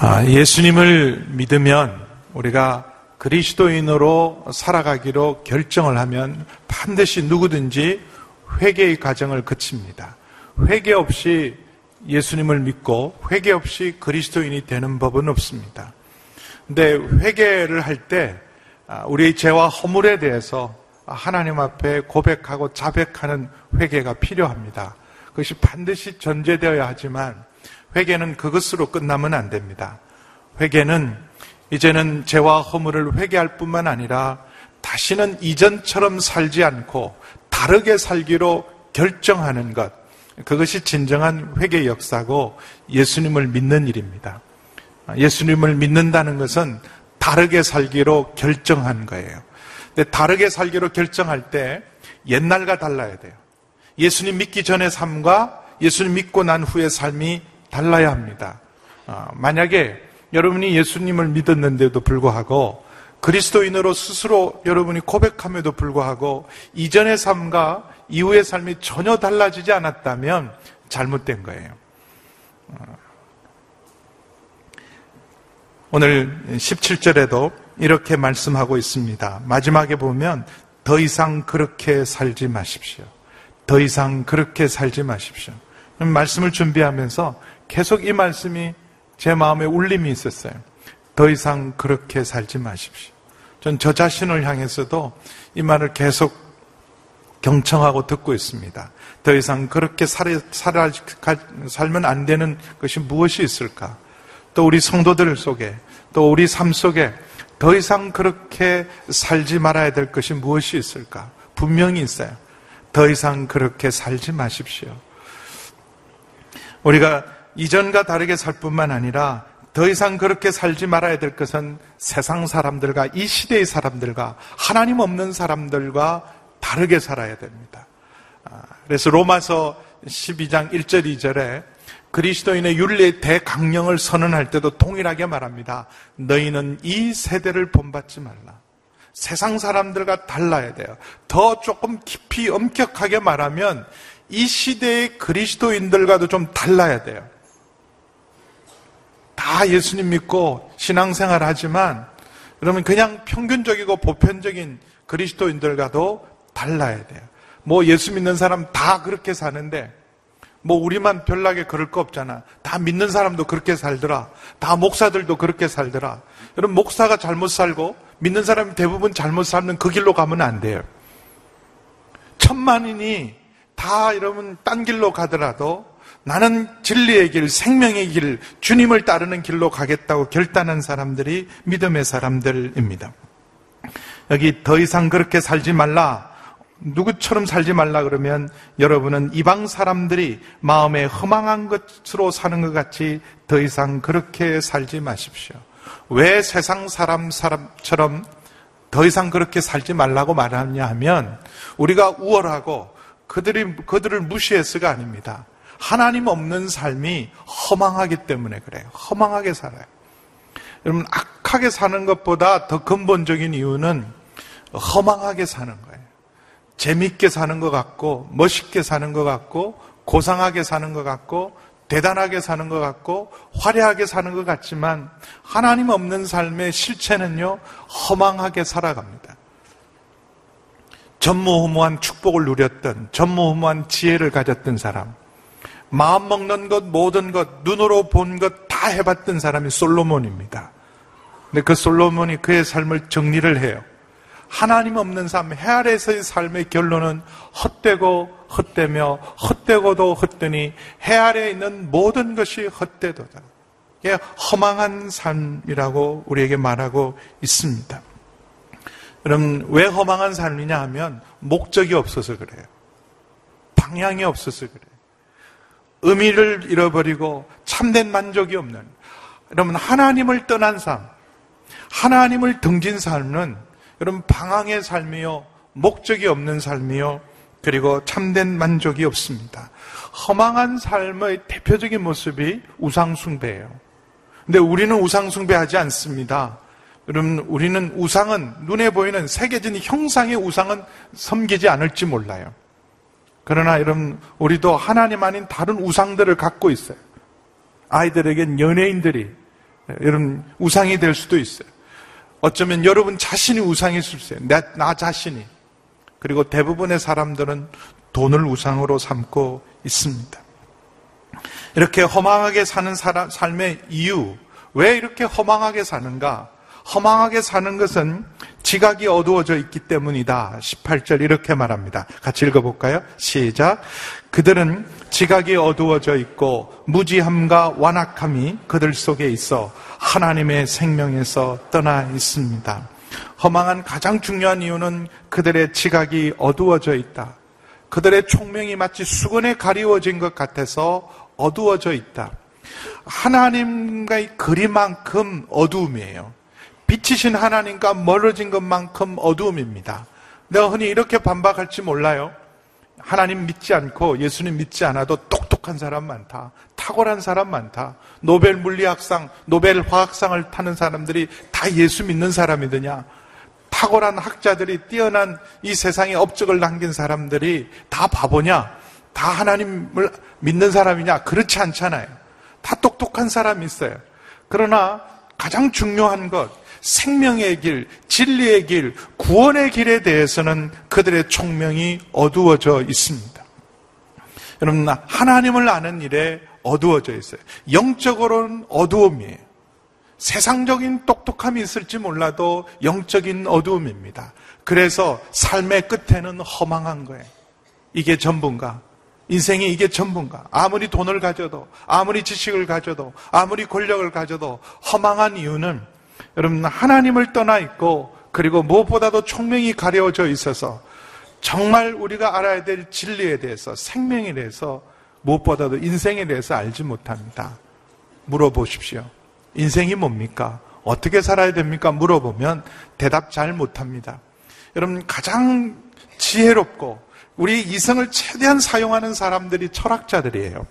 아, 예수님을 믿으면 우리가 그리스도인으로 살아가기로 결정을 하면 반드시 누구든지 회개의 과정을 거칩니다. 회개 없이 예수님을 믿고 회개 없이 그리스도인이 되는 법은 없습니다. 근데 회개를 할때 아, 우리의 죄와 허물에 대해서 하나님 앞에 고백하고 자백하는 회개가 필요합니다. 그것이 반드시 전제되어야 하지만 회개는 그것으로 끝나면 안 됩니다. 회개는 이제는 죄와 허물을 회개할 뿐만 아니라 다시는 이전처럼 살지 않고 다르게 살기로 결정하는 것. 그것이 진정한 회개 역사고 예수님을 믿는 일입니다. 예수님을 믿는다는 것은 다르게 살기로 결정한 거예요. 근데 다르게 살기로 결정할 때 옛날과 달라야 돼요. 예수님 믿기 전의 삶과 예수님 믿고 난 후의 삶이 달라야 합니다. 어, 만약에 여러분이 예수님을 믿었는데도 불구하고 그리스도인으로 스스로 여러분이 고백함에도 불구하고 이전의 삶과 이후의 삶이 전혀 달라지지 않았다면 잘못된 거예요. 어, 오늘 17절에도 이렇게 말씀하고 있습니다. 마지막에 보면 더 이상 그렇게 살지 마십시오. 더 이상 그렇게 살지 마십시오. 말씀을 준비하면서 계속 이 말씀이 제 마음에 울림이 있었어요. 더 이상 그렇게 살지 마십시오. 전 저 자신을 향해서도 이 말을 계속 경청하고 듣고 있습니다. 더 이상 그렇게 살, 살, 살면 안 되는 것이 무엇이 있을까? 또 우리 성도들 속에, 또 우리 삶 속에 더 이상 그렇게 살지 말아야 될 것이 무엇이 있을까? 분명히 있어요. 더 이상 그렇게 살지 마십시오. 우리가 이전과 다르게 살 뿐만 아니라 더 이상 그렇게 살지 말아야 될 것은 세상 사람들과 이 시대의 사람들과 하나님 없는 사람들과 다르게 살아야 됩니다. 아, 그래서 로마서 12장 1절 2절에 그리스도인의 윤리의 대강령을 선언할 때도 동일하게 말합니다. 너희는 이 세대를 본받지 말라. 세상 사람들과 달라야 돼요. 더 조금 깊이 엄격하게 말하면 이 시대의 그리스도인들과도 좀 달라야 돼요. 다 예수님 믿고 신앙생활 하지만 그러면 그냥 평균적이고 보편적인 그리스도인들과도 달라야 돼요. 뭐 예수 믿는 사람 다 그렇게 사는데 뭐 우리만 별나게 그럴 거 없잖아. 다 믿는 사람도 그렇게 살더라. 다 목사들도 그렇게 살더라. 여러분 목사가 잘못 살고 믿는 사람이 대부분 잘못 살는 그 길로 가면 안 돼요. 천만인이 다 여러분 딴 길로 가더라도 나는 진리의 길, 생명의 길, 주님을 따르는 길로 가겠다고 결단한 사람들이 믿음의 사람들입니다. 여기 더 이상 그렇게 살지 말라. 누구처럼 살지 말라 그러면 여러분은 이방 사람들이 마음에 허망한 것으로 사는 것 같이 더 이상 그렇게 살지 마십시오. 왜 세상 사람 사람처럼 더 이상 그렇게 살지 말라고 말하냐 하면 우리가 우월하고 그들이 그들을 무시해서가 아닙니다. 하나님 없는 삶이 허망하기 때문에 그래요. 허망하게 살아요. 여러분 악하게 사는 것보다 더 근본적인 이유는 허망하게 사는 거예요. 재밌게 사는 것 같고, 멋있게 사는 것 같고, 고상하게 사는 것 같고, 대단하게 사는 것 같고, 화려하게 사는 것 같지만, 하나님 없는 삶의 실체는요, 허망하게 살아갑니다. 전무후무한 축복을 누렸던, 전무후무한 지혜를 가졌던 사람, 마음 먹는 것, 모든 것, 눈으로 본 것 다 해봤던 사람이 솔로몬입니다. 근데 그 솔로몬이 그의 삶을 정리를 해요. 하나님 없는 삶, 해 아래서의 삶의 결론은 헛되고 헛되며 헛되고도 헛되니 해 아래에 있는 모든 것이 헛되도다. 이게 허망한 삶이라고 우리에게 말하고 있습니다. 여러분, 왜 허망한 삶이냐 하면 목적이 없어서 그래요. 방향이 없어서 그래요. 의미를 잃어버리고 참된 만족이 없는 여러분 하나님을 떠난 삶, 하나님을 등진 삶은 여러분 방황의 삶이요 목적이 없는 삶이요 그리고 참된 만족이 없습니다. 허망한 삶의 대표적인 모습이 우상숭배예요. 근데 우리는 우상숭배하지 않습니다. 여러분, 우리는 우상은 눈에 보이는 새겨진 형상의 우상은 섬기지 않을지 몰라요. 그러나 여러분, 우리도 하나님 아닌 다른 우상들을 갖고 있어요. 아이들에겐 연예인들이 여러분 우상이 될 수도 있어요. 어쩌면 여러분 자신이 우상일 수 있어요. 나, 나 자신이. 그리고 대부분의 사람들은 돈을 우상으로 삼고 있습니다. 이렇게 허망하게 사는 사람, 삶의 이유, 왜 이렇게 허망하게 사는가? 허망하게 사는 것은 지각이 어두워져 있기 때문이다. 18절 이렇게 말합니다. 같이 읽어볼까요? 시작. 그들은 지각이 어두워져 있고 무지함과 완악함이 그들 속에 있어 하나님의 생명에서 떠나 있습니다. 허망한 가장 중요한 이유는 그들의 지각이 어두워져 있다. 그들의 총명이 마치 수건에 가리워진 것 같아서 어두워져 있다. 하나님과의 거리만큼 어두움이에요. 빛이신 하나님과 멀어진 것만큼 어두움입니다. 내가 흔히 이렇게 반박할지 몰라요. 하나님 믿지 않고 예수님 믿지 않아도 똑똑한 사람 많다. 탁월한 사람 많다. 노벨 물리학상, 노벨 화학상을 타는 사람들이 다 예수 믿는 사람이더냐? 탁월한 학자들이 뛰어난 이 세상에 업적을 남긴 사람들이 다 바보냐? 다 하나님을 믿는 사람이냐? 그렇지 않잖아요. 다 똑똑한 사람이 있어요. 그러나 가장 중요한 것, 생명의 길, 진리의 길, 구원의 길에 대해서는 그들의 총명이 어두워져 있습니다. 여러분, 하나님을 아는 일에 어두워져 있어요. 영적으로는 어두움이에요. 세상적인 똑똑함이 있을지 몰라도 영적인 어두움입니다. 그래서 삶의 끝에는 허망한 거예요. 이게 전부인가? 인생이 이게 전부인가? 아무리 돈을 가져도, 아무리 지식을 가져도, 아무리 권력을 가져도 허망한 이유는 여러분 하나님을 떠나 있고 그리고 무엇보다도 총명이 가려져 있어서 정말 우리가 알아야 될 진리에 대해서 생명에 대해서 무엇보다도 인생에 대해서 알지 못합니다. 물어보십시오. 인생이 뭡니까? 어떻게 살아야 됩니까? 물어보면 대답 잘 못합니다. 여러분 가장 지혜롭고 우리 이성을 최대한 사용하는 사람들이 철학자들이에요.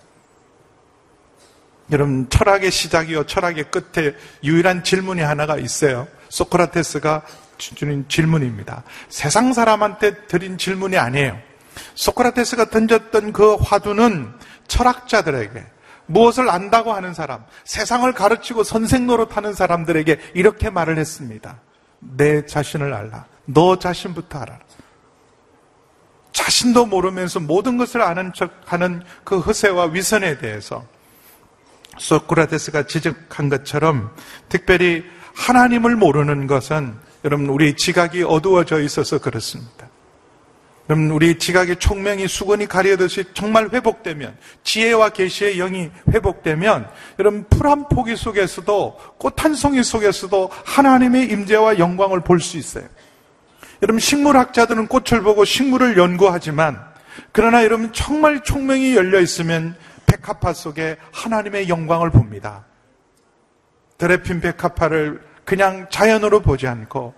여러분 철학의 시작이요 철학의 끝에 유일한 질문이 하나가 있어요. 소크라테스가 주는 질문입니다. 세상 사람한테 드린 질문이 아니에요. 소크라테스가 던졌던 그 화두는 철학자들에게 무엇을 안다고 하는 사람, 세상을 가르치고 선생 노릇하는 사람들에게 이렇게 말을 했습니다. 내 자신을 알라. 너 자신부터 알아라. 자신도 모르면서 모든 것을 아는 척 하는 그 허세와 위선에 대해서 소크라테스가 지적한 것처럼 특별히 하나님을 모르는 것은 여러분 우리 지각이 어두워져 있어서 그렇습니다. 여러분 우리 지각의 총명이 수건이 가려듯이 정말 회복되면 지혜와 계시의 영이 회복되면 여러분 풀 한 포기 속에서도 꽃 한 송이 속에서도 하나님의 임재와 영광을 볼 수 있어요. 여러분 식물학자들은 꽃을 보고 식물을 연구하지만 그러나 여러분 정말 총명이 열려 있으면 백합화 속에 하나님의 영광을 봅니다. 드레핀 백합화를 그냥 자연으로 보지 않고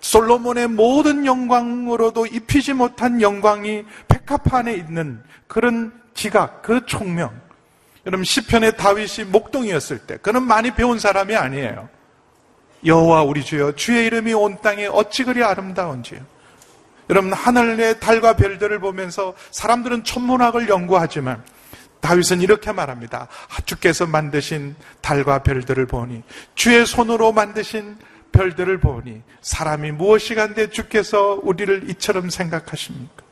솔로몬의 모든 영광으로도 입히지 못한 영광이 백합화 안에 있는 그런 지각, 그 총명. 여러분 시편의 다윗이 목동이었을 때 그는 많이 배운 사람이 아니에요. 여호와 우리 주여 주의 이름이 온 땅에 어찌 그리 아름다운지요. 여러분 하늘의 달과 별들을 보면서 사람들은 천문학을 연구하지만 다윗은 이렇게 말합니다. 주께서 만드신 달과 별들을 보니 주의 손으로 만드신 별들을 보니 사람이 무엇이 간데 주께서 우리를 이처럼 생각하십니까?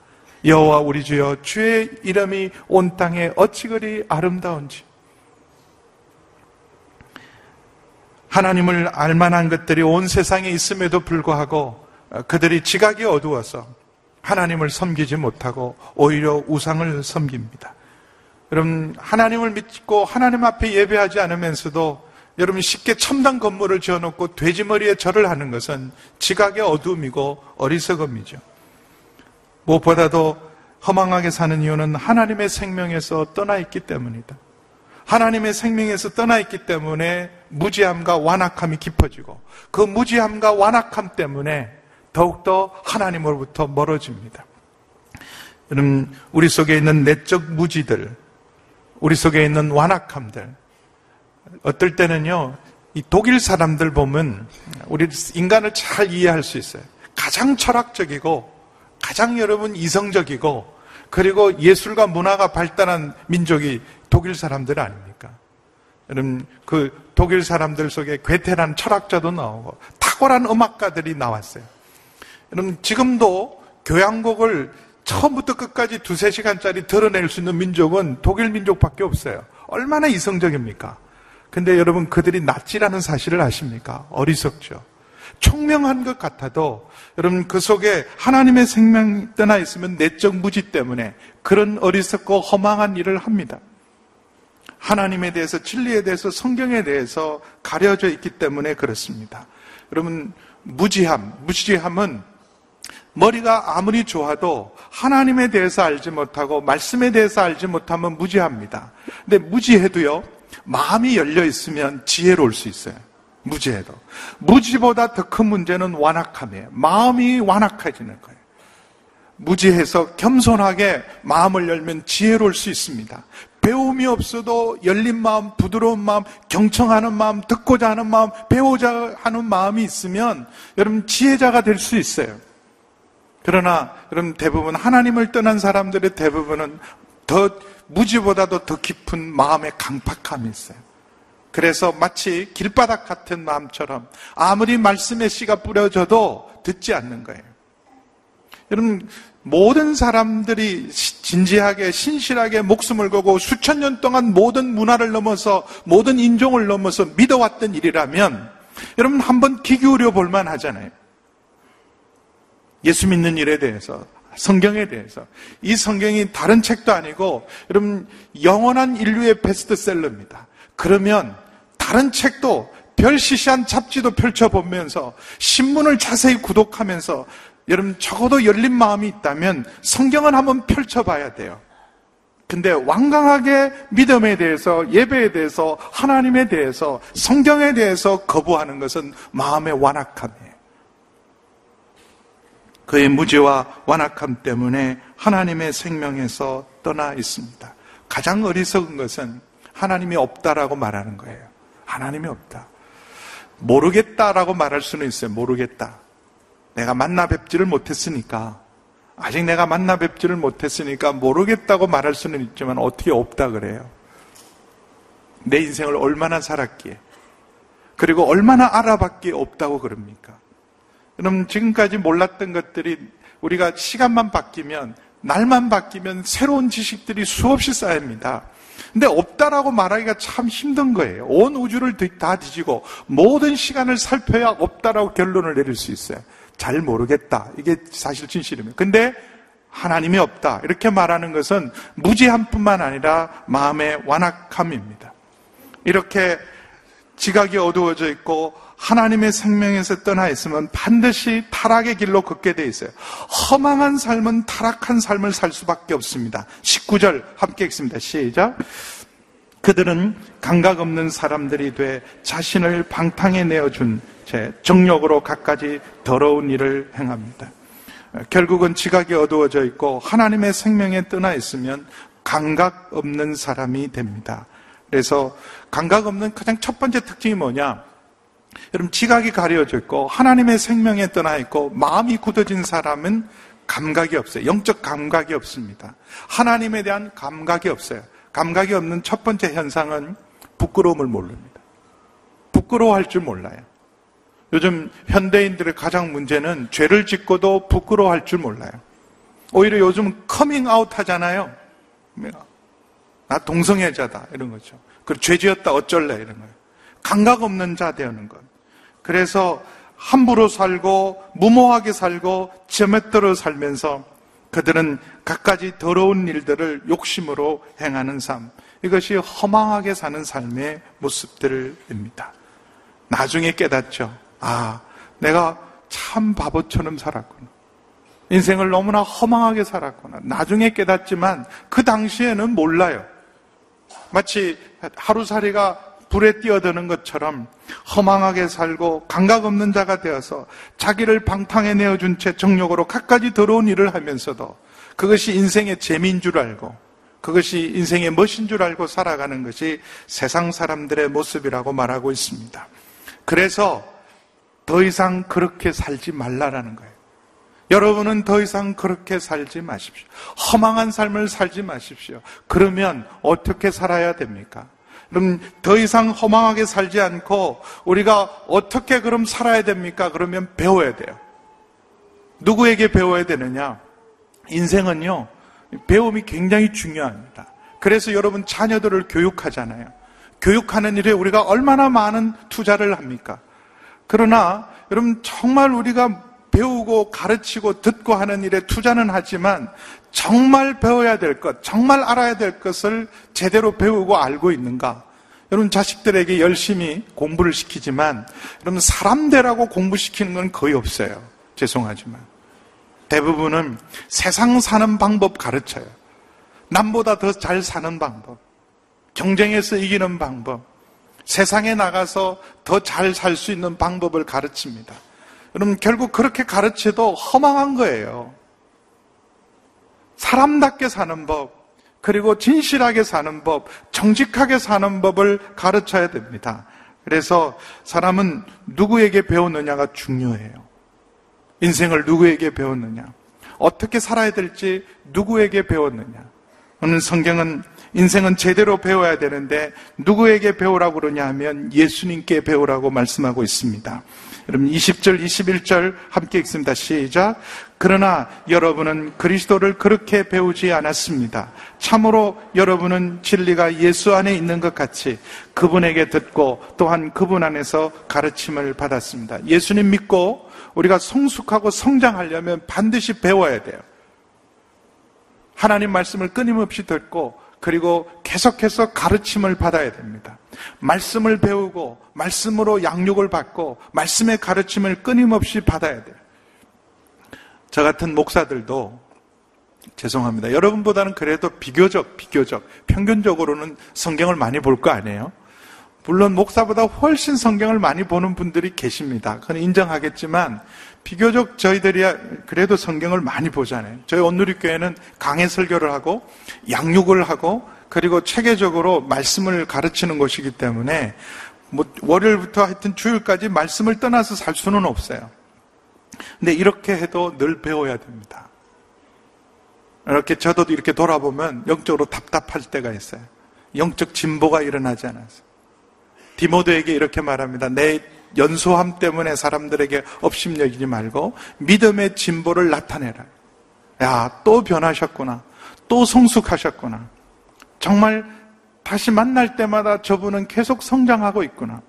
여호와 우리 주여 주의 이름이 온 땅에 어찌 그리 아름다운지 하나님을 알만한 것들이 온 세상에 있음에도 불구하고 그들이 지각이 어두워서 하나님을 섬기지 못하고 오히려 우상을 섬깁니다. 여러분 하나님을 믿고 하나님 앞에 예배하지 않으면서도 여러분 쉽게 첨단 건물을 지어놓고 돼지머리에 절을 하는 것은 지각의 어둠이고 어리석음이죠. 무엇보다도 허망하게 사는 이유는 하나님의 생명에서 떠나 있기 때문이다. 하나님의 생명에서 떠나 있기 때문에 무지함과 완악함이 깊어지고 그 무지함과 완악함 때문에 더욱더 하나님으로부터 멀어집니다. 여러분, 우리 속에 있는 내적 무지들, 우리 속에 있는 완악함들. 어떨 때는요, 이 독일 사람들 보면 우리 인간을 잘 이해할 수 있어요. 가장 철학적이고 가장 여러분 이성적이고 그리고 예술과 문화가 발달한 민족이 독일 사람들 아닙니까? 여러분 그 독일 사람들 속에 괴테란 철학자도 나오고 탁월한 음악가들이 나왔어요. 여러분 지금도 교향곡을 처음부터 끝까지 두세 시간짜리 드러낼 수 있는 민족은 독일 민족밖에 없어요. 얼마나 이성적입니까? 근데 여러분 그들이 낫지라는 사실을 아십니까? 어리석죠. 총명한 것 같아도 여러분 그 속에 하나님의 생명이 떠나 있으면 내적 무지 때문에 그런 어리석고 허망한 일을 합니다. 하나님에 대해서 진리에 대해서 성경에 대해서 가려져 있기 때문에 그렇습니다. 여러분 무지함, 무지함은 머리가 아무리 좋아도 하나님에 대해서 알지 못하고 말씀에 대해서 알지 못하면 무지합니다. 근데 무지해도요, 마음이 열려 있으면 지혜로울 수 있어요. 무지해도. 무지보다 더 큰 문제는 완악함이에요. 마음이 완악해지는 거예요. 무지해서 겸손하게 마음을 열면 지혜로울 수 있습니다. 배움이 없어도 열린 마음, 부드러운 마음, 경청하는 마음, 듣고자 하는 마음, 배우자 하는 마음이 있으면 여러분 지혜자가 될 수 있어요. 그러나 여러분 대부분 하나님을 떠난 사람들의 대부분은 더 무지보다도 더 깊은 마음의 강팍함이 있어요. 그래서 마치 길바닥 같은 마음처럼 아무리 말씀의 씨가 뿌려져도 듣지 않는 거예요. 여러분 모든 사람들이 진지하게 신실하게 목숨을 걸고 수천 년 동안 모든 문화를 넘어서 모든 인종을 넘어서 믿어왔던 일이라면 여러분 한번 귀 기울여 볼만 하잖아요. 예수 믿는 일에 대해서, 성경에 대해서. 이 성경이 다른 책도 아니고, 여러분, 영원한 인류의 베스트셀러입니다. 그러면 다른 책도 별 시시한 잡지도 펼쳐보면서, 신문을 자세히 구독하면서, 여러분, 적어도 열린 마음이 있다면 성경을 한번 펼쳐봐야 돼요. 근데 완강하게 믿음에 대해서, 예배에 대해서, 하나님에 대해서, 성경에 대해서 거부하는 것은 마음의 완악함이에요. 그의 무지와 완악함 때문에 하나님의 생명에서 떠나 있습니다. 가장 어리석은 것은 하나님이 없다라고 말하는 거예요. 하나님이 없다. 모르겠다라고 말할 수는 있어요. 모르겠다. 내가 만나 뵙지를 못했으니까. 아직 내가 만나 뵙지를 못했으니까 모르겠다고 말할 수는 있지만 어떻게 없다 그래요? 내 인생을 얼마나 살았기에. 그리고 얼마나 알아봤기에 없다고 그럽니까? 여러분, 지금까지 몰랐던 것들이 우리가 시간만 바뀌면, 날만 바뀌면 새로운 지식들이 수없이 쌓입니다. 근데 없다라고 말하기가 참 힘든 거예요. 온 우주를 다 뒤지고 모든 시간을 살펴야 없다라고 결론을 내릴 수 있어요. 잘 모르겠다. 이게 사실 진실입니다. 근데 하나님이 없다. 이렇게 말하는 것은 무지함뿐만 아니라 마음의 완악함입니다. 이렇게 지각이 어두워져 있고 하나님의 생명에서 떠나 있으면 반드시 타락의 길로 걷게 돼 있어요. 허망한 삶은 타락한 삶을 살 수밖에 없습니다. 19절 함께 읽습니다. 시작. 그들은 감각 없는 사람들이 돼 자신을 방탕에 내어준 채 정욕으로 갖가지 더러운 일을 행합니다. 결국은 지각이 어두워져 있고 하나님의 생명에 떠나 있으면 감각 없는 사람이 됩니다. 그래서 감각 없는 가장 첫 번째 특징이 뭐냐? 여러분 지각이 가려져 있고 하나님의 생명에 떠나 있고 마음이 굳어진 사람은 감각이 없어요. 영적 감각이 없습니다. 하나님에 대한 감각이 없어요. 감각이 없는 첫 번째 현상은 부끄러움을 모릅니다. 부끄러워할 줄 몰라요. 요즘 현대인들의 가장 문제는 죄를 짓고도 부끄러워할 줄 몰라요. 오히려 요즘 커밍 아웃 하잖아요. 나 동성애자다 이런 거죠. 그리고 죄 지었다 어쩔래 이런 거예요. 감각 없는 자 되는 것. 그래서 함부로 살고 무모하게 살고 제멋대로 살면서 그들은 갖가지 더러운 일들을 욕심으로 행하는 삶. 이것이 허망하게 사는 삶의 모습들입니다. 나중에 깨닫죠. 아, 내가 참 바보처럼 살았구나. 인생을 너무나 허망하게 살았구나. 나중에 깨닫지만 그 당시에는 몰라요. 마치 하루살이가 불에 뛰어드는 것처럼 허망하게 살고 감각 없는 자가 되어서 자기를 방탕에 내어준 채 정욕으로 갖가지 더러운 일을 하면서도 그것이 인생의 재미인 줄 알고 그것이 인생의 멋인 줄 알고 살아가는 것이 세상 사람들의 모습이라고 말하고 있습니다. 그래서 더 이상 그렇게 살지 말라라는 거예요. 여러분은 더 이상 그렇게 살지 마십시오. 허망한 삶을 살지 마십시오. 그러면 어떻게 살아야 됩니까? 그럼 더 이상 허망하게 살지 않고 우리가 어떻게 그럼 살아야 됩니까? 그러면 배워야 돼요. 누구에게 배워야 되느냐? 인생은요, 배움이 굉장히 중요합니다. 그래서 여러분 자녀들을 교육하잖아요. 교육하는 일에 우리가 얼마나 많은 투자를 합니까? 그러나 여러분 정말 우리가 배우고 가르치고 듣고 하는 일에 투자는 하지만 정말 배워야 될 것, 정말 알아야 될 것을 제대로 배우고 알고 있는가? 여러분 자식들에게 열심히 공부를 시키지만 여러분 사람대라고 공부시키는 건 거의 없어요. 죄송하지만. 대부분은 세상 사는 방법 가르쳐요. 남보다 더 잘 사는 방법. 경쟁에서 이기는 방법. 세상에 나가서 더 잘 살 수 있는 방법을 가르칩니다. 여러분, 결국 그렇게 가르쳐도 허망한 거예요. 사람답게 사는 법, 그리고 진실하게 사는 법, 정직하게 사는 법을 가르쳐야 됩니다. 그래서 사람은 누구에게 배웠느냐가 중요해요. 인생을 누구에게 배웠느냐, 어떻게 살아야 될지 누구에게 배웠느냐. 오늘 성경은 인생은 제대로 배워야 되는데 누구에게 배우라고 그러냐 하면 예수님께 배우라고 말씀하고 있습니다. 여러분 20절, 21절 함께 읽습니다. 시작. 그러나 여러분은 그리스도를 그렇게 배우지 않았습니다. 참으로 여러분은 진리가 예수 안에 있는 것 같이 그분에게 듣고 또한 그분 안에서 가르침을 받았습니다. 예수님 믿고 우리가 성숙하고 성장하려면 반드시 배워야 돼요. 하나님 말씀을 끊임없이 듣고 그리고 계속해서 가르침을 받아야 됩니다. 말씀을 배우고 말씀으로 양육을 받고 말씀의 가르침을 끊임없이 받아야 돼요. 저 같은 목사들도 죄송합니다. 여러분보다는 그래도 비교적, 비교적, 평균적으로는 성경을 많이 볼 거 아니에요? 물론 목사보다 훨씬 성경을 많이 보는 분들이 계십니다. 그건 인정하겠지만 비교적 저희들이 그래도 성경을 많이 보잖아요. 저희 온누리교회는 강해 설교를 하고 양육을 하고 그리고 체계적으로 말씀을 가르치는 것이기 때문에 뭐 월요일부터 하여튼 주일까지 말씀을 떠나서 살 수는 없어요. 근데 이렇게 해도 늘 배워야 됩니다. 이렇게 저도 이렇게 돌아보면 영적으로 답답할 때가 있어요. 영적 진보가 일어나지 않아서. 디모드에게 이렇게 말합니다. 내 연소함 때문에 사람들에게 업심여기지 말고 믿음의 진보를 나타내라. 야, 또 변하셨구나. 또 성숙하셨구나. 정말 다시 만날 때마다 저분은 계속 성장하고 있구나.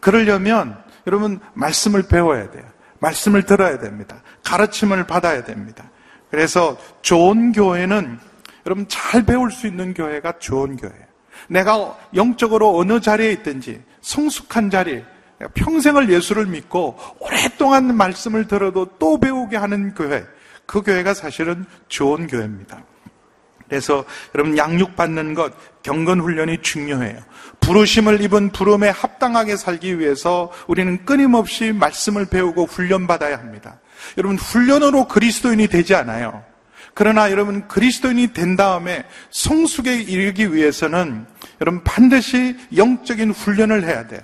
그러려면 여러분 말씀을 배워야 돼요. 말씀을 들어야 됩니다. 가르침을 받아야 됩니다. 그래서 좋은 교회는 여러분 잘 배울 수 있는 교회가 좋은 교회예요. 내가 영적으로 어느 자리에 있든지 성숙한 자리, 평생을 예수를 믿고 오랫동안 말씀을 들어도 또 배우게 하는 교회, 그 교회가 사실은 좋은 교회입니다. 그래서 여러분 양육 받는 것, 경건 훈련이 중요해요. 부르심을 입은 부름에 합당하게 살기 위해서 우리는 끊임없이 말씀을 배우고 훈련 받아야 합니다. 여러분 훈련으로 그리스도인이 되지 않아요. 그러나 여러분 그리스도인이 된 다음에 성숙에 이르기 위해서는 여러분 반드시 영적인 훈련을 해야 돼요.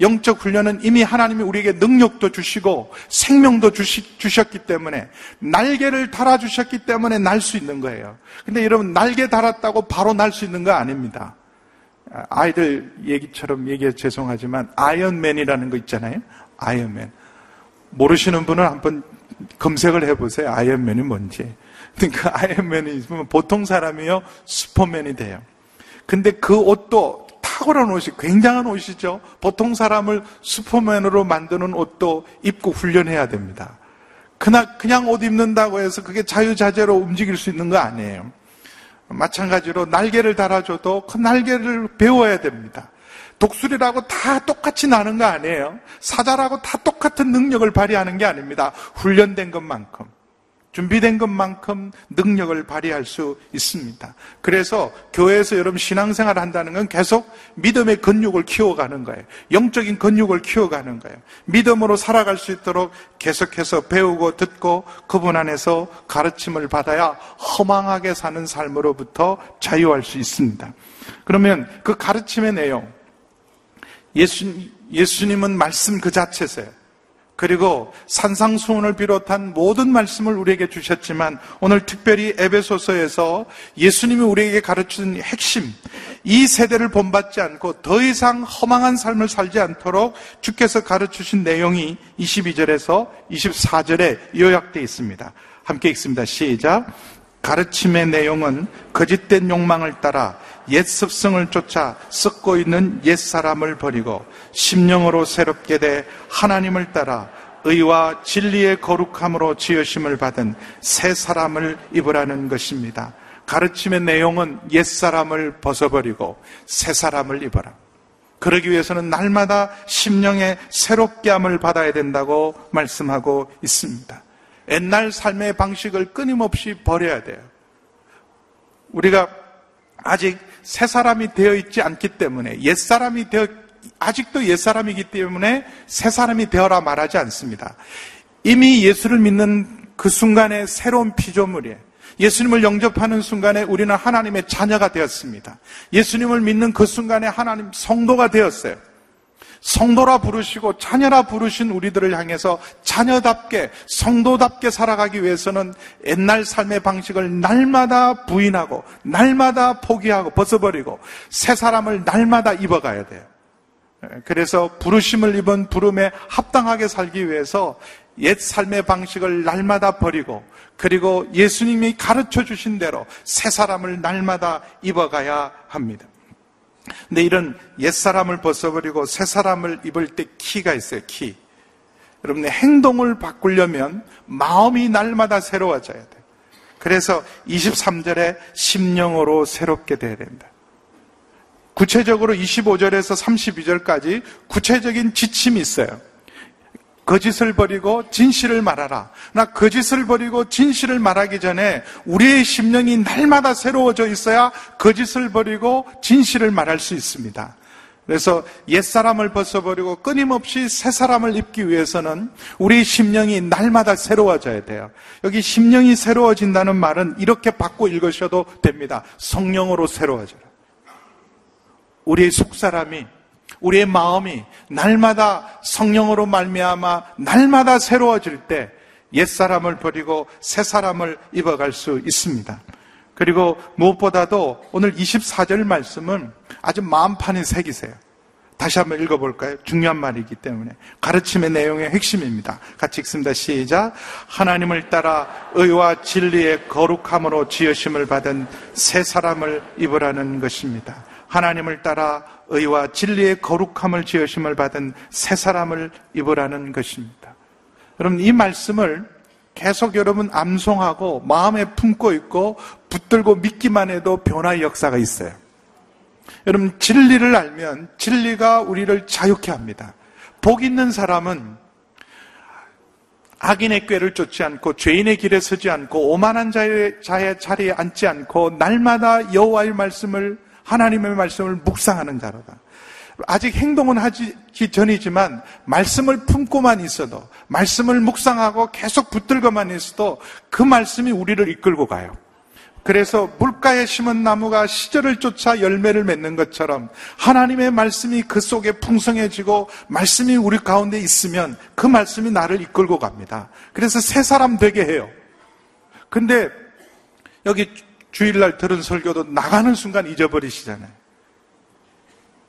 영적 훈련은 이미 하나님이 우리에게 능력도 주시고 생명도 주시, 주셨기 때문에 날개를 달아주셨기 때문에 날 수 있는 거예요. 근데 여러분 날개 달았다고 바로 날 수 있는 거 아닙니다. 아이들 얘기처럼 얘기해 죄송하지만 아이언맨이라는 거 있잖아요. 아이언맨. 모르시는 분은 한번 검색을 해보세요. 아이언맨이 뭔지. 그러니까 아이언맨이 보통 사람이요 슈퍼맨이 돼요. 근데 그 옷도 탁월한 옷이 굉장한 옷이죠. 보통 사람을 슈퍼맨으로 만드는 옷도 입고 훈련해야 됩니다. 그냥, 그냥 옷 입는다고 해서 그게 자유자재로 움직일 수 있는 거 아니에요. 마찬가지로 날개를 달아줘도 그 날개를 배워야 됩니다. 독수리라고 다 똑같이 나는 거 아니에요. 사자라고 다 똑같은 능력을 발휘하는 게 아닙니다. 훈련된 것만큼. 준비된 것만큼 능력을 발휘할 수 있습니다. 그래서 교회에서 여러분 신앙생활 한다는 건 계속 믿음의 근육을 키워가는 거예요. 영적인 근육을 키워가는 거예요. 믿음으로 살아갈 수 있도록 계속해서 배우고 듣고 그분 안에서 가르침을 받아야 허망하게 사는 삶으로부터 자유할 수 있습니다. 그러면 그 가르침의 내용, 예수, 예수님은 말씀 그 자체세요. 그리고 산상수훈을 비롯한 모든 말씀을 우리에게 주셨지만 오늘 특별히 에베소서에서 예수님이 우리에게 가르친 핵심 이 세대를 본받지 않고 더 이상 허망한 삶을 살지 않도록 주께서 가르치신 내용이 22절에서 24절에 요약되어 있습니다. 함께 읽습니다. 시작. 가르침의 내용은 거짓된 욕망을 따라 옛 습성을 쫓아 썩고 있는 옛 사람을 버리고 심령으로 새롭게 돼 하나님을 따라 의와 진리의 거룩함으로 지으심을 받은 새 사람을 입으라는 것입니다. 가르침의 내용은 옛 사람을 벗어버리고 새 사람을 입어라. 그러기 위해서는 날마다 심령의 새롭게 함을 받아야 된다고 말씀하고 있습니다. 옛날 삶의 방식을 끊임없이 버려야 돼요. 우리가 아직 새 사람이 되어 있지 않기 때문에 옛 사람이 되어 아직도 옛 사람이기 때문에 새 사람이 되어라 말하지 않습니다. 이미 예수를 믿는 그 순간에 새로운 피조물이에요. 예수님을 영접하는 순간에 우리는 하나님의 자녀가 되었습니다. 예수님을 믿는 그 순간에 하나님 성도가 되었어요. 성도라 부르시고 자녀라 부르신 우리들을 향해서 자녀답게 성도답게 살아가기 위해서는 옛날 삶의 방식을 날마다 부인하고 날마다 포기하고 벗어버리고 새 사람을 날마다 입어가야 돼요. 그래서 부르심을 입은 부름에 합당하게 살기 위해서 옛 삶의 방식을 날마다 버리고 그리고 예수님이 가르쳐 주신 대로 새 사람을 날마다 입어가야 합니다. 근데 이런 옛사람을 벗어버리고 새사람을 입을 때 키가 있어요, 키. 여러분의 행동을 바꾸려면 마음이 날마다 새로워져야 돼요. 그래서 23절에 심령으로 새롭게 돼야 된다. 구체적으로 25절에서 32절까지 구체적인 지침이 있어요. 거짓을 버리고 진실을 말하라. 나 거짓을 버리고 진실을 말하기 전에 우리의 심령이 날마다 새로워져 있어야 거짓을 버리고 진실을 말할 수 있습니다. 그래서 옛사람을 벗어버리고 끊임없이 새사람을 입기 위해서는 우리 심령이 날마다 새로워져야 돼요. 여기 심령이 새로워진다는 말은 이렇게 바꿔 읽으셔도 됩니다. 성령으로 새로워져라. 우리의 속사람이 우리의 마음이 날마다 성령으로 말미암아 날마다 새로워질 때 옛사람을 버리고 새사람을 입어갈 수 있습니다. 그리고 무엇보다도 오늘 24절 말씀은 아주 마음판이 새기세요. 다시 한번 읽어볼까요? 중요한 말이기 때문에. 가르침의 내용의 핵심입니다. 같이 읽습니다. 시작. 하나님을 따라 의와 진리의 거룩함으로 지으심을 받은 새 사람을 입으라는 것입니다. 하나님을 따라 의와 진리의 거룩함을 지으심을 받은 새 사람을 입으라는 것입니다. 여러분 이 말씀을 계속 여러분 암송하고 마음에 품고 있고 붙들고 믿기만 해도 변화의 역사가 있어요. 여러분 진리를 알면 진리가 우리를 자유케 합니다. 복 있는 사람은 악인의 꾀를 쫓지 않고 죄인의 길에 서지 않고 오만한 자의, 자의 자리에 앉지 않고 날마다 여호와의 말씀을 하나님의 말씀을 묵상하는 자로다. 아직 행동은 하기 전이지만 말씀을 품고만 있어도 말씀을 묵상하고 계속 붙들고만 있어도 그 말씀이 우리를 이끌고 가요. 그래서 물가에 심은 나무가 시절을 쫓아 열매를 맺는 것처럼 하나님의 말씀이 그 속에 풍성해지고 말씀이 우리 가운데 있으면 그 말씀이 나를 이끌고 갑니다. 그래서 새 사람 되게 해요. 근데 여기 주일날 들은 설교도 나가는 순간 잊어버리시잖아요.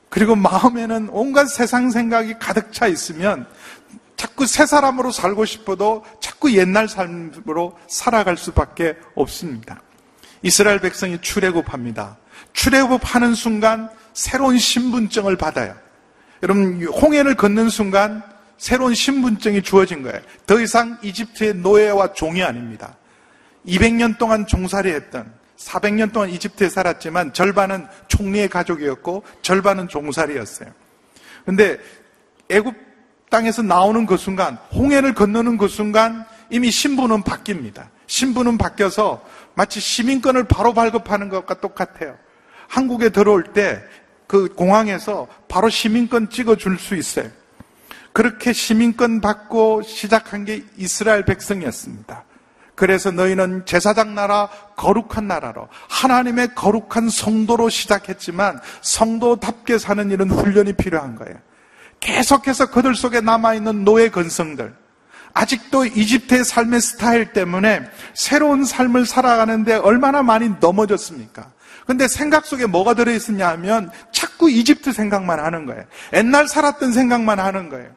그리고 마음에는 온갖 세상 생각이 가득 차 있으면 자꾸 새 사람으로 살고 싶어도 자꾸 옛날 삶으로 살아갈 수밖에 없습니다. 이스라엘 백성이 출애굽합니다. 출애굽하는 순간 새로운 신분증을 받아요. 여러분 홍해를 걷는 순간 새로운 신분증이 주어진 거예요. 더 이상 이집트의 노예와 종이 아닙니다. 200년 동안 종살이 했던 400년 동안 이집트에 살았지만 절반은 총리의 가족이었고 절반은 종살이였어요. 근데 애굽 땅에서 나오는 그 순간, 홍해를 건너는 그 순간 이미 신분은 바뀝니다. 신분은 바뀌어서 마치 시민권을 바로 발급하는 것과 똑같아요. 한국에 들어올 때 그 공항에서 바로 시민권 찍어줄 수 있어요. 그렇게 시민권 받고 시작한 게 이스라엘 백성이었습니다. 그래서 너희는 제사장 나라, 거룩한 나라로 하나님의 거룩한 성도로 시작했지만 성도답게 사는 일은 훈련이 필요한 거예요. 계속해서 그들 속에 남아있는 노예 건성들, 아직도 이집트의 삶의 스타일 때문에 새로운 삶을 살아가는데 얼마나 많이 넘어졌습니까? 근데 생각 속에 뭐가 들어있었냐 하면 자꾸 이집트 생각만 하는 거예요. 옛날 살았던 생각만 하는 거예요.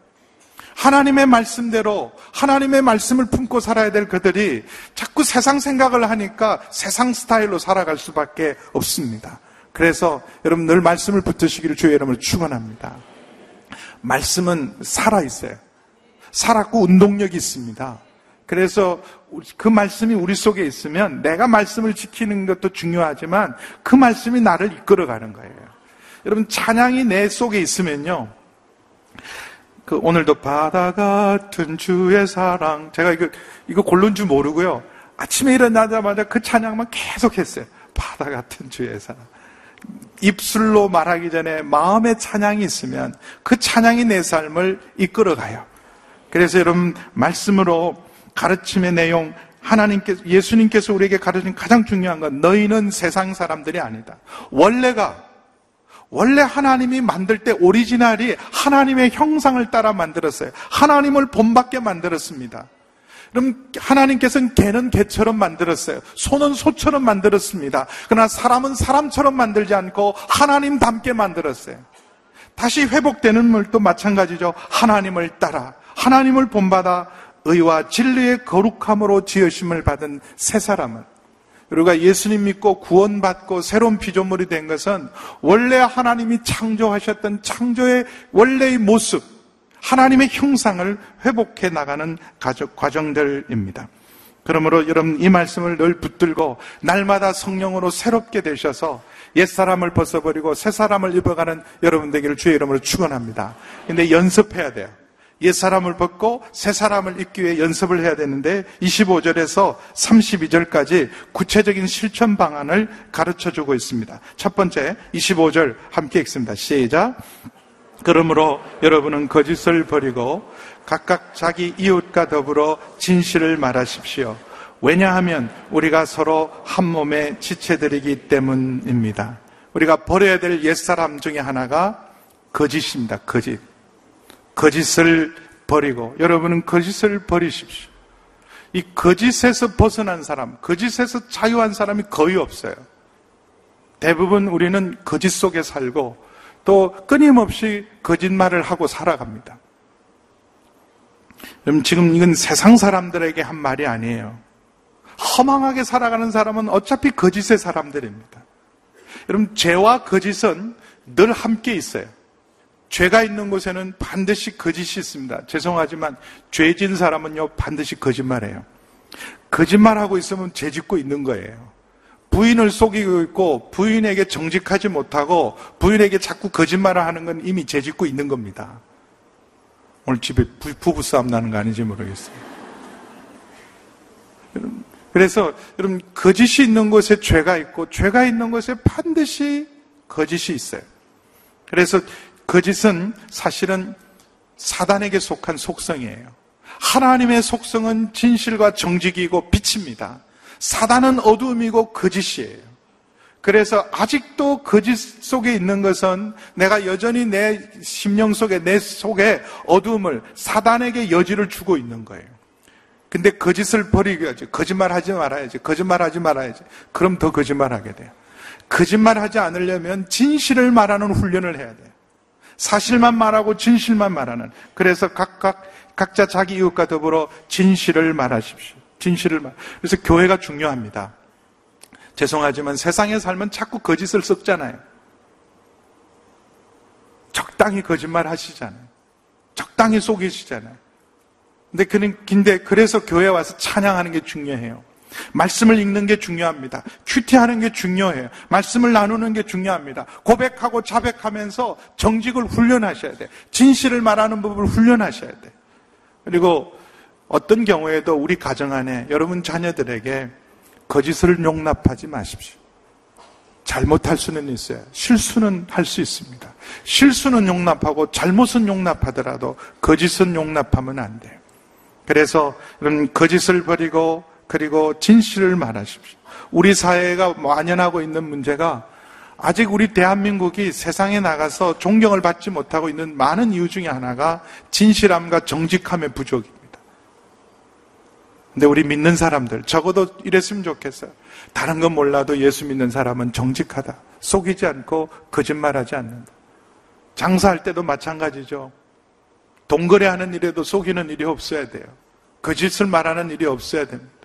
하나님의 말씀대로 하나님의 말씀을 품고 살아야 될 그들이 자꾸 세상 생각을 하니까 세상 스타일로 살아갈 수밖에 없습니다. 그래서 여러분 늘 말씀을 붙으시기를 주의 이름으로 축원합니다. 말씀은 살아 있어요. 살았고 운동력이 있습니다. 그래서 그 말씀이 우리 속에 있으면 내가 말씀을 지키는 것도 중요하지만 그 말씀이 나를 이끌어가는 거예요. 여러분 찬양이 내 속에 있으면요. 그 오늘도 바다 같은 주의 사랑 제가 이거 이거 고른 줄 모르고요. 아침에 일어나자마자 그 찬양만 계속했어요. 바다 같은 주의 사랑. 입술로 말하기 전에 마음의 찬양이 있으면 그 찬양이 내 삶을 이끌어가요. 그래서 여러분 말씀으로 가르침의 내용 하나님께서 예수님께서 우리에게 가르친 가장 중요한 건 너희는 세상 사람들이 아니다. 원래가 원래 하나님이 만들 때 오리지널이 하나님의 형상을 따라 만들었어요. 하나님을 본받게 만들었습니다. 그럼 하나님께서는 개는 개처럼 만들었어요. 소는 소처럼 만들었습니다. 그러나 사람은 사람처럼 만들지 않고 하나님 닮게 만들었어요. 다시 회복되는 물도 마찬가지죠. 하나님을 따라 하나님을 본받아 의와 진리의 거룩함으로 지으심을 받은 새 사람은 우리가 예수님 믿고 구원받고 새로운 피조물이 된 것은 원래 하나님이 창조하셨던 창조의 원래의 모습, 하나님의 형상을 회복해 나가는 과정들입니다. 그러므로 여러분 이 말씀을 늘 붙들고 날마다 성령으로 새롭게 되셔서 옛사람을 벗어버리고 새사람을 입어가는 여러분 되기를 주의 이름으로 축원합니다. 근데 연습해야 돼요. 옛사람을 벗고 새사람을 입기 위해 연습을 해야 되는데 25절에서 32절까지 구체적인 실천 방안을 가르쳐 주고 있습니다. 첫 번째 25절 함께 읽습니다. 시작. 그러므로 여러분은 거짓을 버리고 각각 자기 이웃과 더불어 진실을 말하십시오. 왜냐하면 우리가 서로 한 몸의 지체들이기 때문입니다. 우리가 버려야 될 옛사람 중에 하나가 거짓입니다. 거짓. 거짓을 버리고 여러분은 거짓을 버리십시오. 이 거짓에서 벗어난 사람, 거짓에서 자유한 사람이 거의 없어요. 대부분 우리는 거짓 속에 살고 또 끊임없이 거짓말을 하고 살아갑니다. 그럼 지금 이건 세상 사람들에게 한 말이 아니에요. 허망하게 살아가는 사람은 어차피 거짓의 사람들입니다. 여러분, 죄와 거짓은 늘 함께 있어요. 죄가 있는 곳에는 반드시 거짓이 있습니다. 죄송하지만 죄진 사람은요 반드시 거짓말해요. 거짓말하고 있으면 죄 짓고 있는 거예요. 부인을 속이고 있고 부인에게 정직하지 못하고 부인에게 자꾸 거짓말을 하는 건 이미 죄 짓고 있는 겁니다. 오늘 집에 부부 싸움 나는 거 아닌지 모르겠어요. 그래서 여러분 거짓이 있는 곳에 죄가 있고 죄가 있는 곳에 반드시 거짓이 있어요. 그래서 거짓은 사실은 사단에게 속한 속성이에요. 하나님의 속성은 진실과 정직이고 빛입니다. 사단은 어두움이고 거짓이에요. 그래서 아직도 거짓 속에 있는 것은 내가 여전히 내 심령 속에, 내 속에 어두움을 사단에게 여지를 주고 있는 거예요. 근데 거짓을 버리야지. 거짓말 하지 말아야지. 거짓말 하지 말아야지. 그럼 더 거짓말 하게 돼요. 거짓말 하지 않으려면 진실을 말하는 훈련을 해야 돼요. 사실만 말하고 진실만 말하는. 그래서 각각 각자 자기 이웃과 더불어 진실을 말하십시오. 진실을 말. 그래서 교회가 중요합니다. 죄송하지만 세상에 살면 자꾸 거짓을 섞잖아요. 적당히 거짓말 하시잖아요. 적당히 속이시잖아요. 근데 그는 근데 그래서 교회 와서 찬양하는 게 중요해요. 말씀을 읽는 게 중요합니다. 큐티하는 게 중요해요. 말씀을 나누는 게 중요합니다. 고백하고 자백하면서 정직을 훈련하셔야 돼요. 진실을 말하는 법을 훈련하셔야 돼요. 그리고 어떤 경우에도 우리 가정 안에 여러분 자녀들에게 거짓을 용납하지 마십시오. 잘못할 수는 있어요. 실수는 할 수 있습니다. 실수는 용납하고 잘못은 용납하더라도 거짓은 용납하면 안 돼요. 그래서 여러분 거짓을 버리고 그리고 진실을 말하십시오. 우리 사회가 만연하고 있는 문제가 아직 우리 대한민국이 세상에 나가서 존경을 받지 못하고 있는 많은 이유 중에 하나가 진실함과 정직함의 부족입니다. 근데 우리 믿는 사람들, 적어도 이랬으면 좋겠어요. 다른 건 몰라도 예수 믿는 사람은 정직하다. 속이지 않고 거짓말하지 않는다. 장사할 때도 마찬가지죠. 동거래하는 일에도 속이는 일이 없어야 돼요. 거짓을 말하는 일이 없어야 됩니다.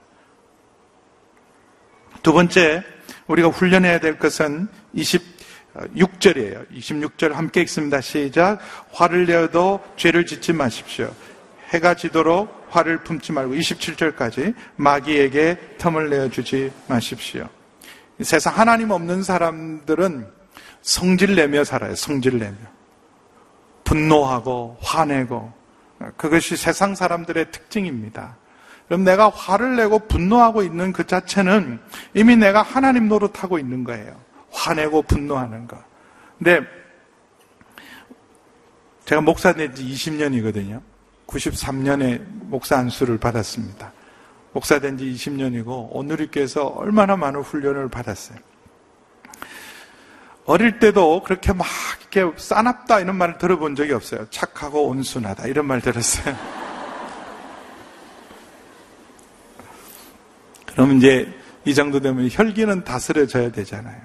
두 번째, 우리가 훈련해야 될 것은 26절이에요. 26절 함께 읽습니다. 시작. 화를 내어도 죄를 짓지 마십시오. 해가 지도록 화를 품지 말고 27절까지 마귀에게 틈을 내어주지 마십시오. 세상 하나님 없는 사람들은 성질 내며 살아요. 성질 내며. 분노하고 화내고 그것이 세상 사람들의 특징입니다. 그럼 내가 화를 내고 분노하고 있는 그 자체는 이미 내가 하나님 노릇하고 있는 거예요. 화내고 분노하는 거. 근데 제가 목사 된 지 20년이거든요. 93년에 목사 안수를 받았습니다. 목사 된 지 20년이고 오늘리께서 얼마나 많은 훈련을 받았어요. 어릴 때도 그렇게 막 이렇게 싸납다 이런 말을 들어본 적이 없어요. 착하고 온순하다 이런 말 들었어요. 그럼 이제 이 정도 되면 혈기는 다스려져야 되잖아요.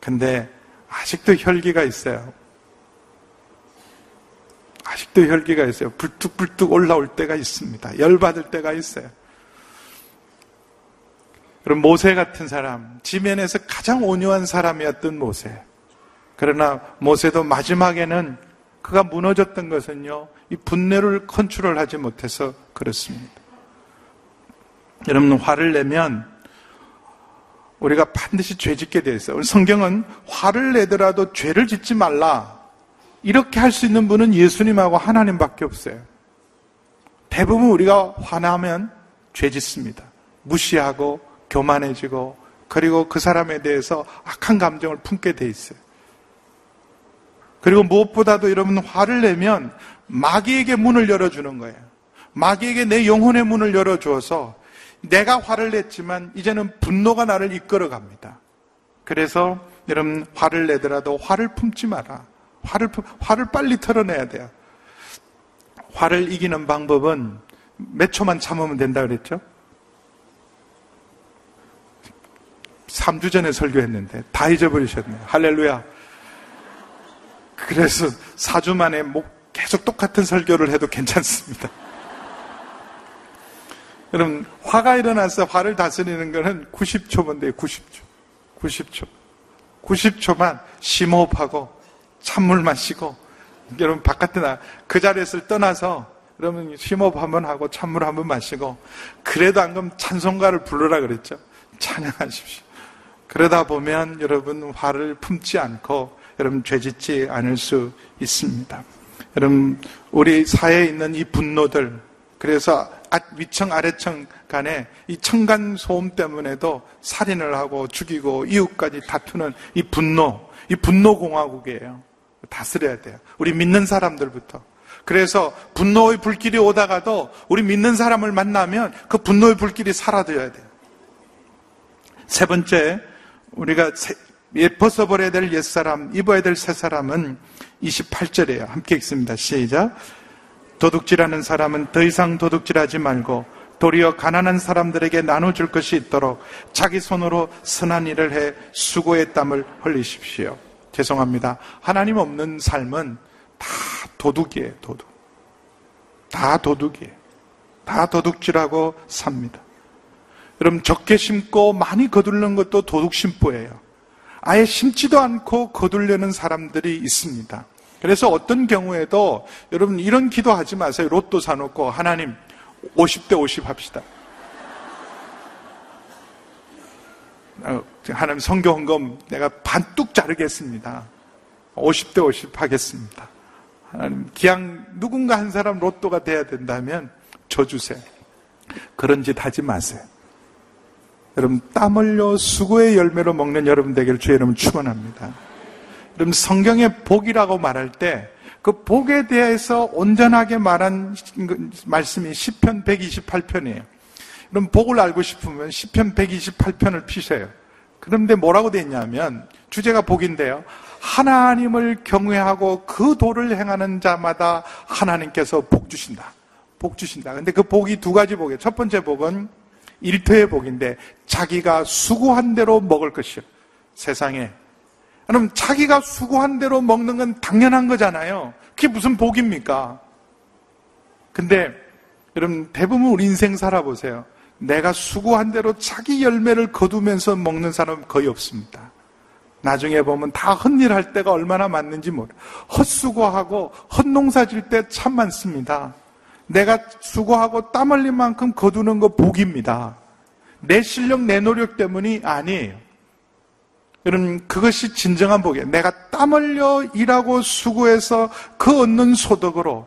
근데 아직도 혈기가 있어요. 아직도 혈기가 있어요. 불뚝불뚝 올라올 때가 있습니다. 열받을 때가 있어요. 그럼 모세 같은 사람, 지면에서 가장 온유한 사람이었던 모세. 그러나 모세도 마지막에는 그가 무너졌던 것은요, 이 분내를 컨트롤하지 못해서 그렇습니다. 여러분, 화를 내면 우리가 반드시 죄 짓게 되어 있어요. 성경은 화를 내더라도 죄를 짓지 말라. 이렇게 할 수 있는 분은 예수님하고 하나님밖에 없어요. 대부분 우리가 화나면 죄 짓습니다. 무시하고 교만해지고 그리고 그 사람에 대해서 악한 감정을 품게 돼 있어요. 그리고 무엇보다도 여러분 화를 내면 마귀에게 문을 열어주는 거예요. 마귀에게 내 영혼의 문을 열어주어서 내가 화를 냈지만 이제는 분노가 나를 이끌어 갑니다. 그래서 여러분 화를 내더라도 화를 품지 마라. 화를, 화를 빨리 털어내야 돼요. 화를 이기는 방법은 몇 초만 참으면 된다 그랬죠? 3주 전에 설교했는데 다 잊어버리셨네요. 할렐루야. 그래서 4주 만에 뭐 계속 똑같은 설교를 해도 괜찮습니다. 여러분, 화가 일어나서 화를 다스리는 것은 90초면 돼요, 90초. 90초. 90초만 심호흡하고 찬물 마시고 여러분 바깥에 나 그 자리에서 떠나서 여러분 심호흡 한번 하고 찬물 한번 마시고 그래도 안 그러면 찬송가를 부르라 그랬죠. 찬양하십시오. 그러다 보면 여러분 화를 품지 않고 여러분 죄짓지 않을 수 있습니다. 여러분 우리 사회에 있는 이 분노들 그래서 위청 아래청 간에 이 청간 소음 때문에도 살인을 하고 죽이고 이웃까지 다투는 이 분노, 이 분노 공화국이에요. 다스려야 돼요. 우리 믿는 사람들부터. 그래서 분노의 불길이 오다가도 우리 믿는 사람을 만나면 그 분노의 불길이 사라져야 돼요. 세 번째, 우리가 벗어버려야 될 옛사람, 입어야 될 새사람은 28절이에요. 함께 읽습니다. 시작. 도둑질하는 사람은 더 이상 도둑질하지 말고 도리어 가난한 사람들에게 나눠줄 것이 있도록 자기 손으로 선한 일을 해 수고의 땀을 흘리십시오. 죄송합니다. 하나님 없는 삶은 다 도둑이에요, 도둑. 다 도둑이에요. 다 도둑질하고 삽니다. 여러분, 적게 심고 많이 거둘는 것도 도둑 심보예요. 아예 심지도 않고 거둘려는 사람들이 있습니다. 그래서 어떤 경우에도 여러분 이런 기도하지 마세요. 로또 사놓고 하나님 50대 50 합시다. 어, 하나님 성교 헌금 내가 반뚝 자르겠습니다. 50대 50 하겠습니다. 하나님 기왕 누군가 한 사람 로또가 돼야 된다면 줘주세요. 그런 짓 하지 마세요. 여러분, 땀 흘려 수고의 열매로 먹는 여러분 되기를 주의 이름 축원합니다. 여러분, 성경의 복이라고 말할 때 그 복에 대해서 온전하게 말한 말씀이 10편 128편이에요. 그럼 복을 알고 싶으면 10편 128편을 피세요. 그런데 뭐라고 돼 있냐면 주제가 복인데요. 하나님을 경외하고 그 도를 행하는 자마다 하나님께서 복 주신다. 복 주신다. 근데 그 복이 두 가지 복이에요. 첫 번째 복은 일터의 복인데 자기가 수고한 대로 먹을 것이요. 세상에. 그럼 자기가 수고한 대로 먹는 건 당연한 거잖아요. 그게 무슨 복입니까? 근데 여러분 대부분 우리 인생 살아보세요. 내가 수고한 대로 자기 열매를 거두면서 먹는 사람은 거의 없습니다. 나중에 보면 다 헛일할 때가 얼마나 많는지 모르. 헛수고하고 헛농사 질 때 참 많습니다. 내가 수고하고 땀 흘린 만큼 거두는 거 복입니다. 내 실력, 내 노력 때문이 아니에요. 여러분, 그것이 진정한 복이에요. 내가 땀 흘려 일하고 수고해서 그 얻는 소득으로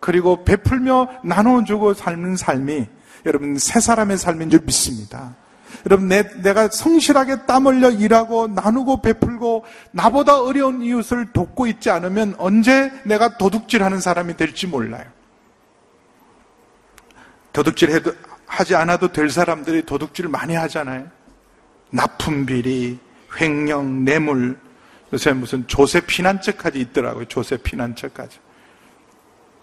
그리고 베풀며 나눠주고 삶는 삶이 여러분 새 사람의 삶인 줄 믿습니다. 여러분 내, 내가 성실하게 땀 흘려 일하고 나누고 베풀고 나보다 어려운 이웃을 돕고 있지 않으면 언제 내가 도둑질하는 사람이 될지 몰라요. 도둑질 해도 하지 않아도 될 사람들이 도둑질 많이 하잖아요. 납품 비리, 횡령, 뇌물, 요새 무슨 조세 피난처까지 있더라고요. 조세 피난처까지.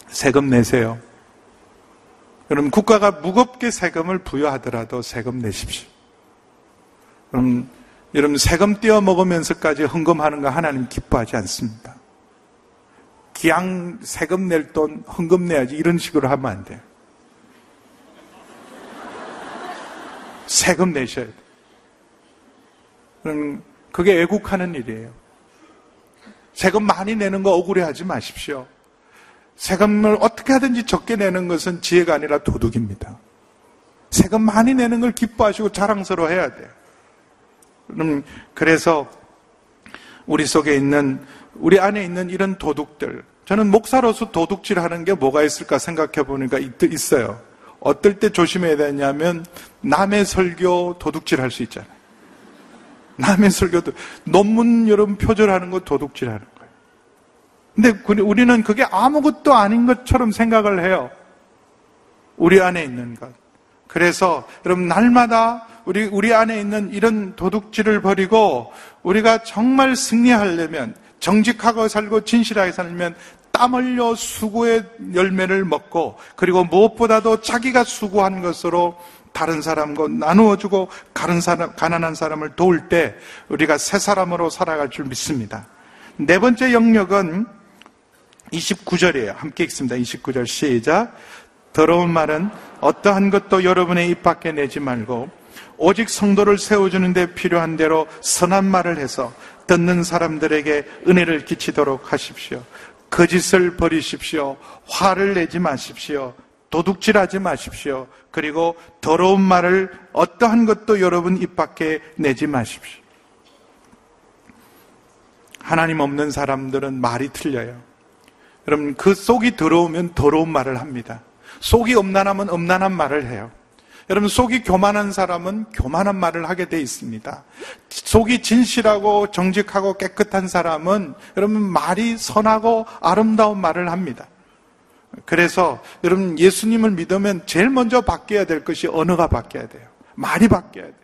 세금 내세요. 여러분, 국가가 무겁게 세금을 부여하더라도 세금 내십시오. 그럼 여러분, 세금 떼어 먹으면서까지 헌금하는 거 하나님 기뻐하지 않습니다. 기양 세금 낼 돈 헌금 내야지 이런 식으로 하면 안 돼요. 세금 내셔야 돼요. 그럼 그게 애국하는 일이에요. 세금 많이 내는 거 억울해 하지 마십시오. 세금을 어떻게 하든지 적게 내는 것은 지혜가 아니라 도둑입니다. 세금 많이 내는 걸 기뻐하시고 자랑스러워 해야 돼요. 그럼 그래서 우리 속에 있는 우리 안에 있는 이런 도둑들 저는 목사로서 도둑질 하는 게 뭐가 있을까 생각해 보니까 있어요. 어떨 때 조심해야 되냐면 남의 설교 도둑질 할 수 있잖아요. 남의 설교도 논문 여러분 표절하는 거 도둑질 하는 거. 근데 우리는 그게 아무것도 아닌 것처럼 생각을 해요. 우리 안에 있는 것. 그래서 여러분 날마다 우리 우리 안에 있는 이런 도둑질을 버리고 우리가 정말 승리하려면 정직하고 살고 진실하게 살면 땀 흘려 수고의 열매를 먹고 그리고 무엇보다도 자기가 수고한 것으로 다른 사람과 나누어 주고 다른 사람 가난한 사람을 도울 때 우리가 새 사람으로 살아갈 줄 믿습니다. 네 번째 영역은 29절이에요. 함께 읽습니다. 29절 시작. 더러운 말은 어떠한 것도 여러분의 입 밖에 내지 말고 오직 성도를 세워주는데 필요한 대로 선한 말을 해서 듣는 사람들에게 은혜를 끼치도록 하십시오. 거짓을 버리십시오. 화를 내지 마십시오. 도둑질하지 마십시오. 그리고 더러운 말을 어떠한 것도 여러분 입 밖에 내지 마십시오. 하나님 없는 사람들은 말이 틀려요. 여러분, 그 속이 더러우면 더러운 말을 합니다. 속이 엄난하면 엄난한 말을 해요. 여러분, 속이 교만한 사람은 교만한 말을 하게 돼 있습니다. 속이 진실하고 정직하고 깨끗한 사람은 여러분, 말이 선하고 아름다운 말을 합니다. 그래서 여러분, 예수님을 믿으면 제일 먼저 바뀌어야 될 것이 언어가 바뀌어야 돼요. 말이 바뀌어야 돼요.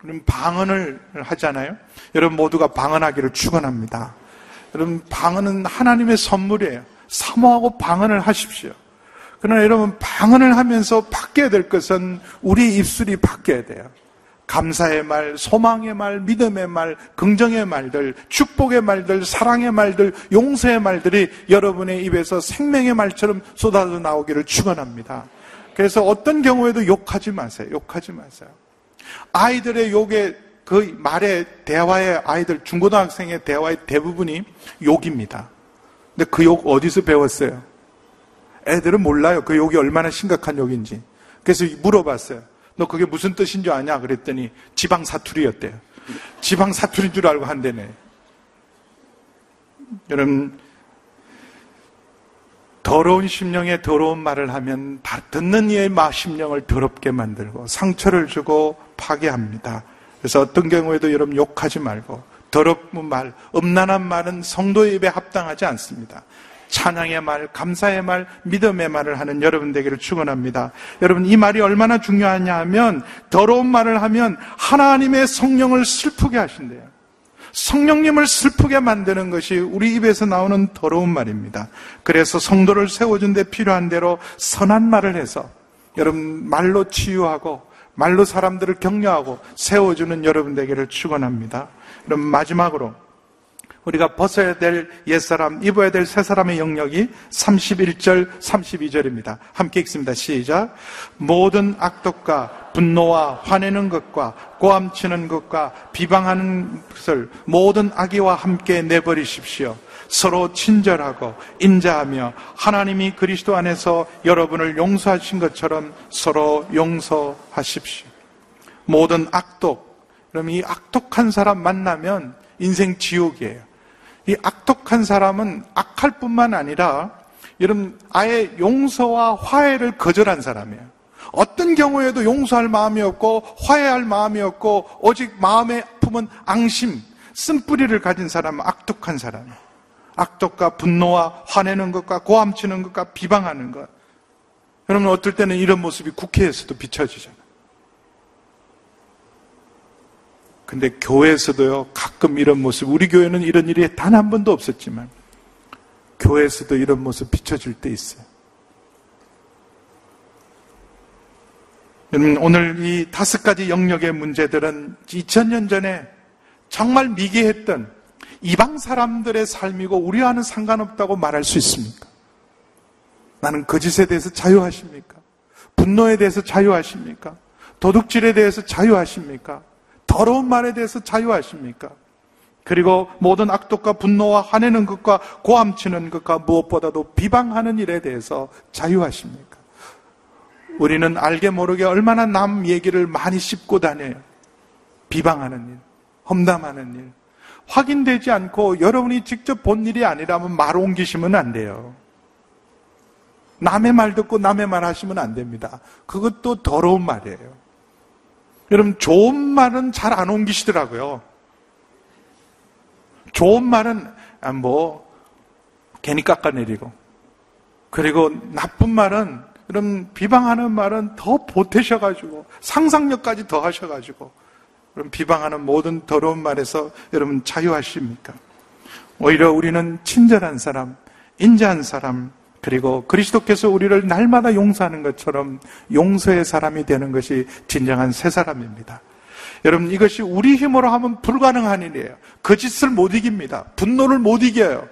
그럼 방언을 하잖아요. 여러분 모두가 방언하기를 축원합니다. 여러분 방언은 하나님의 선물이에요. 사모하고 방언을 하십시오. 그러나 여러분 방언을 하면서 바뀌어야 될 것은 우리 입술이 바뀌어야 돼요. 감사의 말, 소망의 말, 믿음의 말, 긍정의 말들, 축복의 말들, 사랑의 말들, 용서의 말들이 여러분의 입에서 생명의 말처럼 쏟아져 나오기를 축원합니다. 그래서 어떤 경우에도 욕하지 마세요. 욕하지 마세요. 아이들의 욕에 그 말의 대화의 아이들, 중고등학생의 대화의 대부분이 욕입니다. 근데 그 욕 어디서 배웠어요? 애들은 몰라요. 그 욕이 얼마나 심각한 욕인지. 그래서 물어봤어요. 너 그게 무슨 뜻인 줄 아냐? 그랬더니 지방 사투리였대요. 지방 사투리인 줄 알고 한대네. 여러분, 더러운 심령에 더러운 말을 하면 듣는 이의 심령을 더럽게 만들고 상처를 주고 파괴합니다. 그래서 어떤 경우에도 여러분 욕하지 말고 더럽은 말, 음란한 말은 성도의 입에 합당하지 않습니다. 찬양의 말, 감사의 말, 믿음의 말을 하는 여러분 되기를 축원합니다. 여러분 이 말이 얼마나 중요하냐 하면 더러운 말을 하면 하나님의 성령을 슬프게 하신대요. 성령님을 슬프게 만드는 것이 우리 입에서 나오는 더러운 말입니다. 그래서 성도를 세워준 데 필요한 대로 선한 말을 해서 여러분 말로 치유하고 말로 사람들을 격려하고 세워주는 여러분 되기를 축원합니다. 그럼 마지막으로 우리가 벗어야 될 옛사람, 입어야 될 새사람의 영역이 31절, 32절입니다. 함께 읽습니다. 시작. 모든 악독과 분노와 화내는 것과 꼬암치는 것과 비방하는 것을 모든 악의와 함께 내버리십시오. 서로 친절하고 인자하며 하나님이 그리스도 안에서 여러분을 용서하신 것처럼 서로 용서하십시오. 모든 악독, 그럼 이 악독한 사람 만나면 인생 지옥이에요. 이 악독한 사람은 악할 뿐만 아니라 여러분 아예 용서와 화해를 거절한 사람이에요. 어떤 경우에도 용서할 마음이 없고 화해할 마음이 없고 오직 마음에 품은 앙심, 쓴뿌리를 가진 사람은 악독한 사람이에요. 악독과 분노와 화내는 것과 고함치는 것과 비방하는 것. 여러분 어떨 때는 이런 모습이 국회에서도 비춰지잖아요. 근데 교회에서도요, 가끔 이런 모습, 우리 교회는 이런 일이 단 한 번도 없었지만, 교회에서도 이런 모습 비춰질 때 있어요. 여러분, 오늘 이 다섯 가지 영역의 문제들은 2000년 전에 정말 미개했던 이방 사람들의 삶이고 우리와는 상관없다고 말할 수 있습니까? 나는 거짓에 대해서 자유하십니까? 분노에 대해서 자유하십니까? 도둑질에 대해서 자유하십니까? 더러운 말에 대해서 자유하십니까? 그리고 모든 악독과 분노와 화내는 것과 고함치는 것과 무엇보다도 비방하는 일에 대해서 자유하십니까? 우리는 알게 모르게 얼마나 남 얘기를 많이 씹고 다녀요. 비방하는 일, 험담하는 일. 확인되지 않고 여러분이 직접 본 일이 아니라면 말 옮기시면 안 돼요. 남의 말 듣고 남의 말 하시면 안 됩니다. 그것도 더러운 말이에요. 여러분, 좋은 말은 잘 안 옮기시더라고요. 좋은 말은, 아, 뭐, 괜히 깎아내리고. 그리고 나쁜 말은, 여러분, 비방하는 말은 더 보태셔가지고, 상상력까지 더 하셔가지고, 그럼 비방하는 모든 더러운 말에서 여러분 자유하십니까? 오히려 우리는 친절한 사람, 인자한 사람, 그리고 그리스도께서 우리를 날마다 용서하는 것처럼 용서의 사람이 되는 것이 진정한 새 사람입니다. 여러분 이것이 우리 힘으로 하면 불가능한 일이에요. 거짓을 못 이깁니다. 분노를 못 이겨요.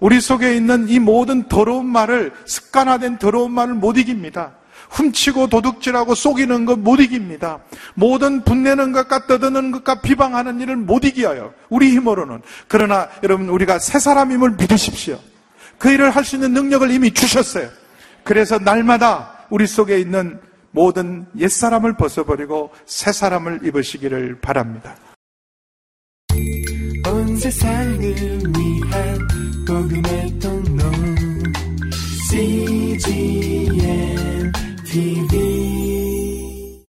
우리 속에 있는 이 모든 더러운 말을 습관화된 더러운 말을 못 이깁니다. 훔치고 도둑질하고 속이는 것 못 이깁니다. 모든 분내는 것과 떠드는 것과 비방하는 일을 못 이겨요. 우리 힘으로는. 그러나 여러분 우리가 새 사람임을 믿으십시오. 그 일을 할 수 있는 능력을 이미 주셨어요. 그래서 날마다 우리 속에 있는 모든 옛사람을 벗어버리고 새 사람을 입으시기를 바랍니다. 온 세상을 위한 복음의 통로 CGM TV